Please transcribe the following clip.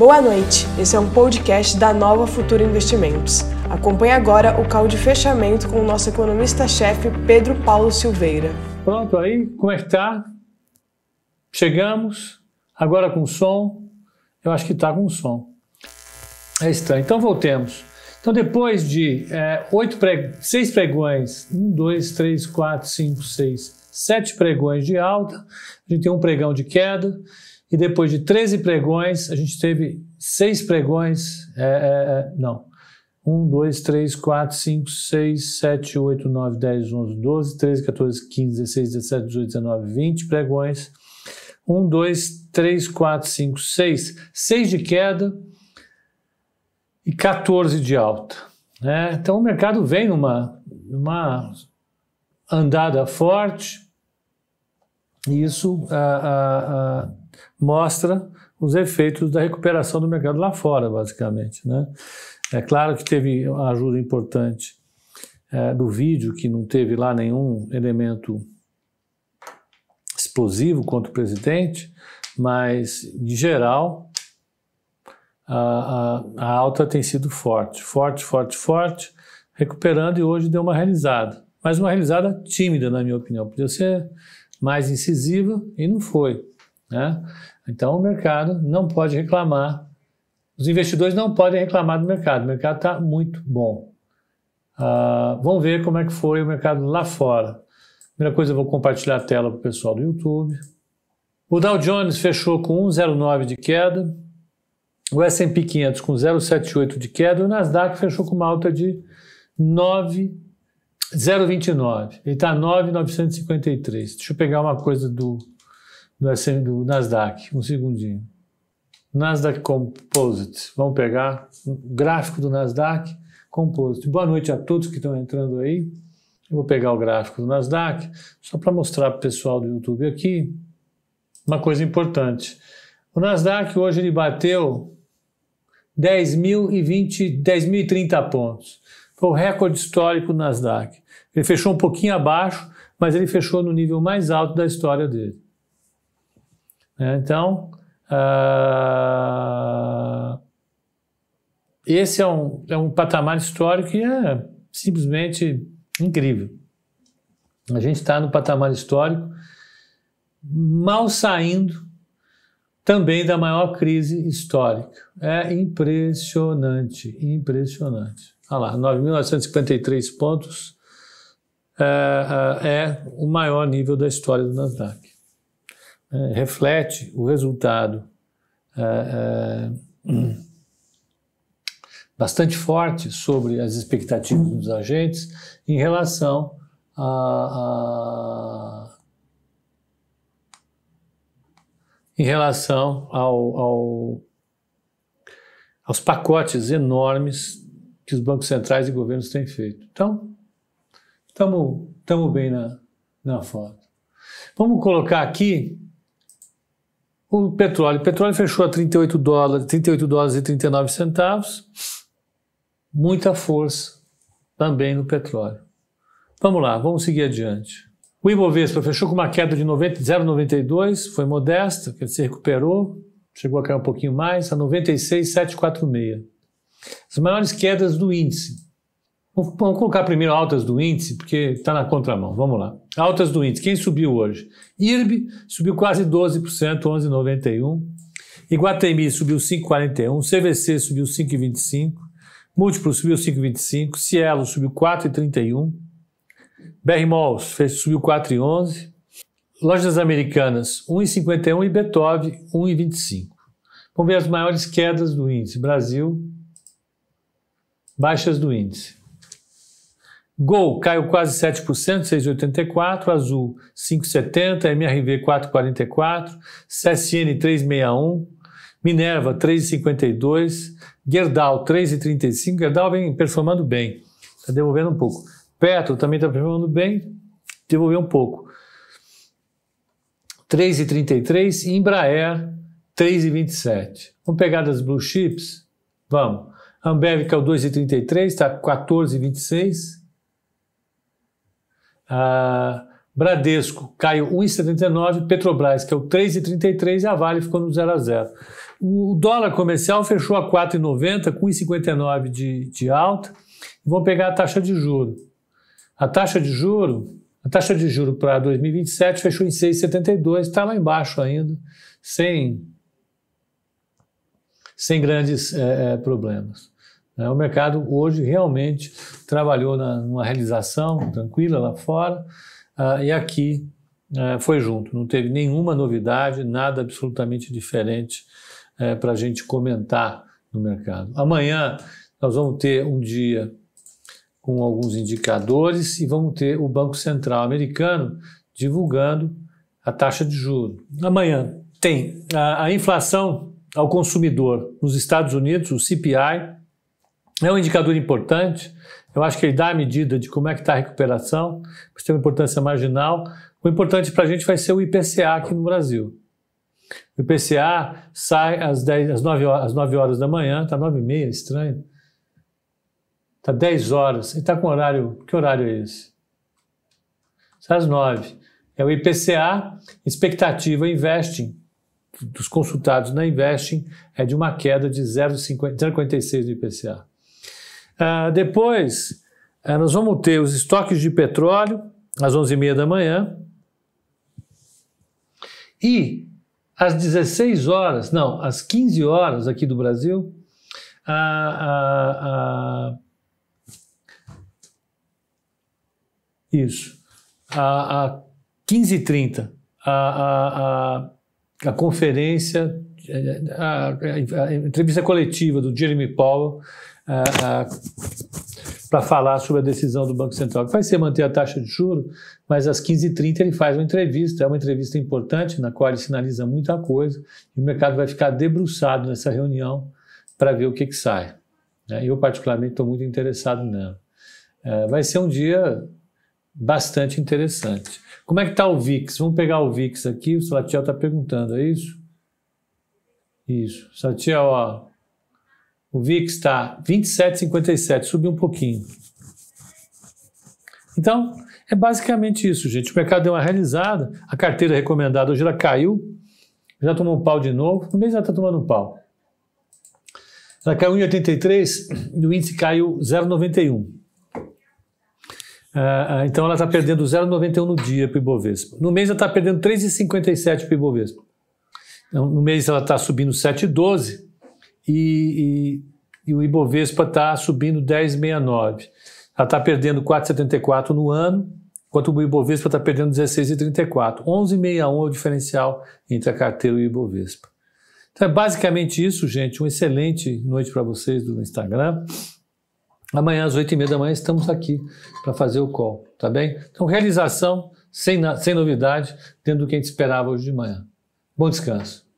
Boa noite, esse é um podcast da Nova Futura Investimentos. Acompanhe agora o call de fechamento com o nosso economista-chefe Pedro Paulo Silveira. Pronto, aí, como é que tá? Chegamos, agora com som. Eu acho que está com som. É estranho. Então voltemos. Então, depois de é, oito seis pregões, um, dois, três, quatro, cinco, seis, sete pregões de alta, a gente tem um pregão de queda, e depois de 13 pregões, a gente teve seis pregões, é, é, é não, 1, 2, 3, 4, 5, 6, 7, 8, 9, 10, 11, 12, 13, 14, 15, 16, 17, 18, 19, 20 pregões. 1, 2, 3, 4, 5, 6. 6 de queda e 14 de alta. Né? Então o mercado vem numa, numa andada forte e isso ah, ah, ah, mostra os efeitos da recuperação do mercado lá fora, basicamente. Né? É claro que teve uma ajuda importante é, do vídeo, que não teve lá nenhum elemento explosivo contra o presidente, mas, em geral, a, a, a, alta tem sido forte, forte, forte, forte, recuperando e hoje deu uma realizada. Mas uma realizada tímida, na minha opinião. Podia ser mais incisiva e não foi. Né? Então o mercado não pode reclamar os investidores não podem reclamar do mercado. O mercado está muito bom. Uh, vamos ver como é que foi o mercado lá fora. Primeira coisa, eu vou compartilhar a tela para o pessoal do YouTube. O Dow Jones fechou com 1,09 de queda, o S&P 500 com 0,78 de queda e o Nasdaq fechou com uma alta de 9,029. Ele está 9,953. Deixa eu pegar uma coisa do, do, do Nasdaq, um segundinho. Nasdaq Composite. Vamos pegar o gráfico do Nasdaq Composite. Boa noite a todos que estão entrando aí. Eu vou pegar o gráfico do Nasdaq só para mostrar para o pessoal do YouTube aqui uma coisa importante. O Nasdaq hoje ele bateu 10.020, 10.030 pontos. Foi o recorde histórico do Nasdaq. Ele fechou um pouquinho abaixo, mas ele fechou no nível mais alto da história dele. É, então, Uh, esse é um, é um patamar histórico que é simplesmente incrível. A gente está no patamar histórico, mal saindo também da maior crise histórica. É impressionante, impressionante. Olha lá, 9.953 pontos é, é, é o maior nível da história do Nasdaq. É, reflete o resultado é, é, bastante forte sobre as expectativas dos agentes em relação a, a em relação ao, ao, aos pacotes enormes que os bancos centrais e governos têm feito. Então, estamos bem na, na foto. Vamos colocar aqui o petróleo. O petróleo fechou a 38 dólares, 38 dólares e 39 centavos. Muita força também no petróleo. Vamos lá, vamos seguir adiante. O Ibovespa fechou com uma queda de 0,92, foi modesta, se recuperou, chegou a cair um pouquinho mais, a 96,746. As maiores quedas do índice. Vamos colocar primeiro altas do índice, porque está na contramão. Vamos lá. Altas do índice. Quem subiu hoje? IRB subiu quase 12%, 11,91%. Iguatemi subiu 5,41%. CVC subiu 5,25%. Múltiplo subiu 5,25%. Cielo subiu 4,31%. BR Malls subiu 4,11%. Lojas Americanas 1,51% e Beethoven 1,25%. Vamos ver as maiores quedas do índice. Brasil, baixas do índice. Gol caiu quase 7%, 6,84%, Azul 5,70%, MRV 4,44%, CSN 3,61%, Minerva 3,52%, Gerdau 3,35%, Gerdau vem performando bem, está devolvendo um pouco. Petro também está performando bem, devolveu um pouco. 3,33% e Embraer 3,27%. Vamos pegar das blue chips? Vamos. Ambev caiu 2,33%, está 14,26%. A Bradesco caiu 1,79, Petrobras que é o 3,33 e a Vale ficou no 0 a 0. O dólar comercial fechou a 4,90 com 1,59 de, de alta. Vamos pegar a taxa de juro. A taxa de juro, a taxa de juro para 2027 fechou em 6,72, está lá embaixo ainda, sem sem grandes é, problemas. É, o mercado hoje realmente trabalhou na, numa realização tranquila lá fora uh, e aqui uh, foi junto. Não teve nenhuma novidade, nada absolutamente diferente uh, para a gente comentar no mercado. Amanhã nós vamos ter um dia com alguns indicadores e vamos ter o Banco Central americano divulgando a taxa de juros. Amanhã tem a, a inflação ao consumidor nos Estados Unidos, o CPI, é um indicador importante. Eu acho que ele dá a medida de como é que está a recuperação, mas tem uma importância marginal. O importante para a gente vai ser o IPCA aqui no Brasil. O IPCA sai às, 10, às, 9, horas, às 9 horas da manhã, está 9 e meia, estranho. Está 10 horas. Ele está com horário. Que horário é esse? Está às 9. É o IPCA, expectativa investing dos consultados na Investing é de uma queda de 0,56 do IPCA. Uh, depois, uh, nós vamos ter os estoques de petróleo às 11h30 da manhã e às 16 horas, não, às 15 horas aqui do Brasil, uh, isso, a 15h30, a, a conferência, a, a, a, entrevista coletiva do Jeremy Powell para falar sobre a decisão do Banco Central, que vai ser manter a taxa de juros, mas às 15h30 ele faz uma entrevista, é uma entrevista importante, na qual ele sinaliza muita coisa, e o mercado vai ficar debruçado nessa reunião para ver o que, que sai. Né? Eu, particularmente, estou muito interessado nela. É, vai ser um dia bastante interessante. Como é que está o VIX? Vamos pegar o VIX aqui, o Salatiel está perguntando, é isso? Isso. Salatiel, ó, o VIX está 27,57, subiu um pouquinho. Então, é basicamente isso, gente. O mercado deu uma realizada, a carteira recomendada hoje ela caiu, já tomou um pau de novo, no mês ela está tomando um pau. Ela caiu em 83 e o índice caiu 0,91. Uh, então ela está perdendo 0,91 no dia para o Ibovespa. No mês ela está perdendo 3,57 para o Ibovespa. Então, no mês ela está subindo 7,12 e, e, e, o Ibovespa está subindo 10,69. Ela está perdendo 4,74 no ano, enquanto o Ibovespa está perdendo 16,34. 11,61 é o diferencial entre a carteira e o Ibovespa. Então é basicamente isso, gente. Uma excelente noite para vocês do Instagram. Amanhã, às oito e meia da manhã, estamos aqui para fazer o call, tá bem? Então, realização sem, sem novidade, dentro do que a gente esperava hoje de manhã. Bom descanso.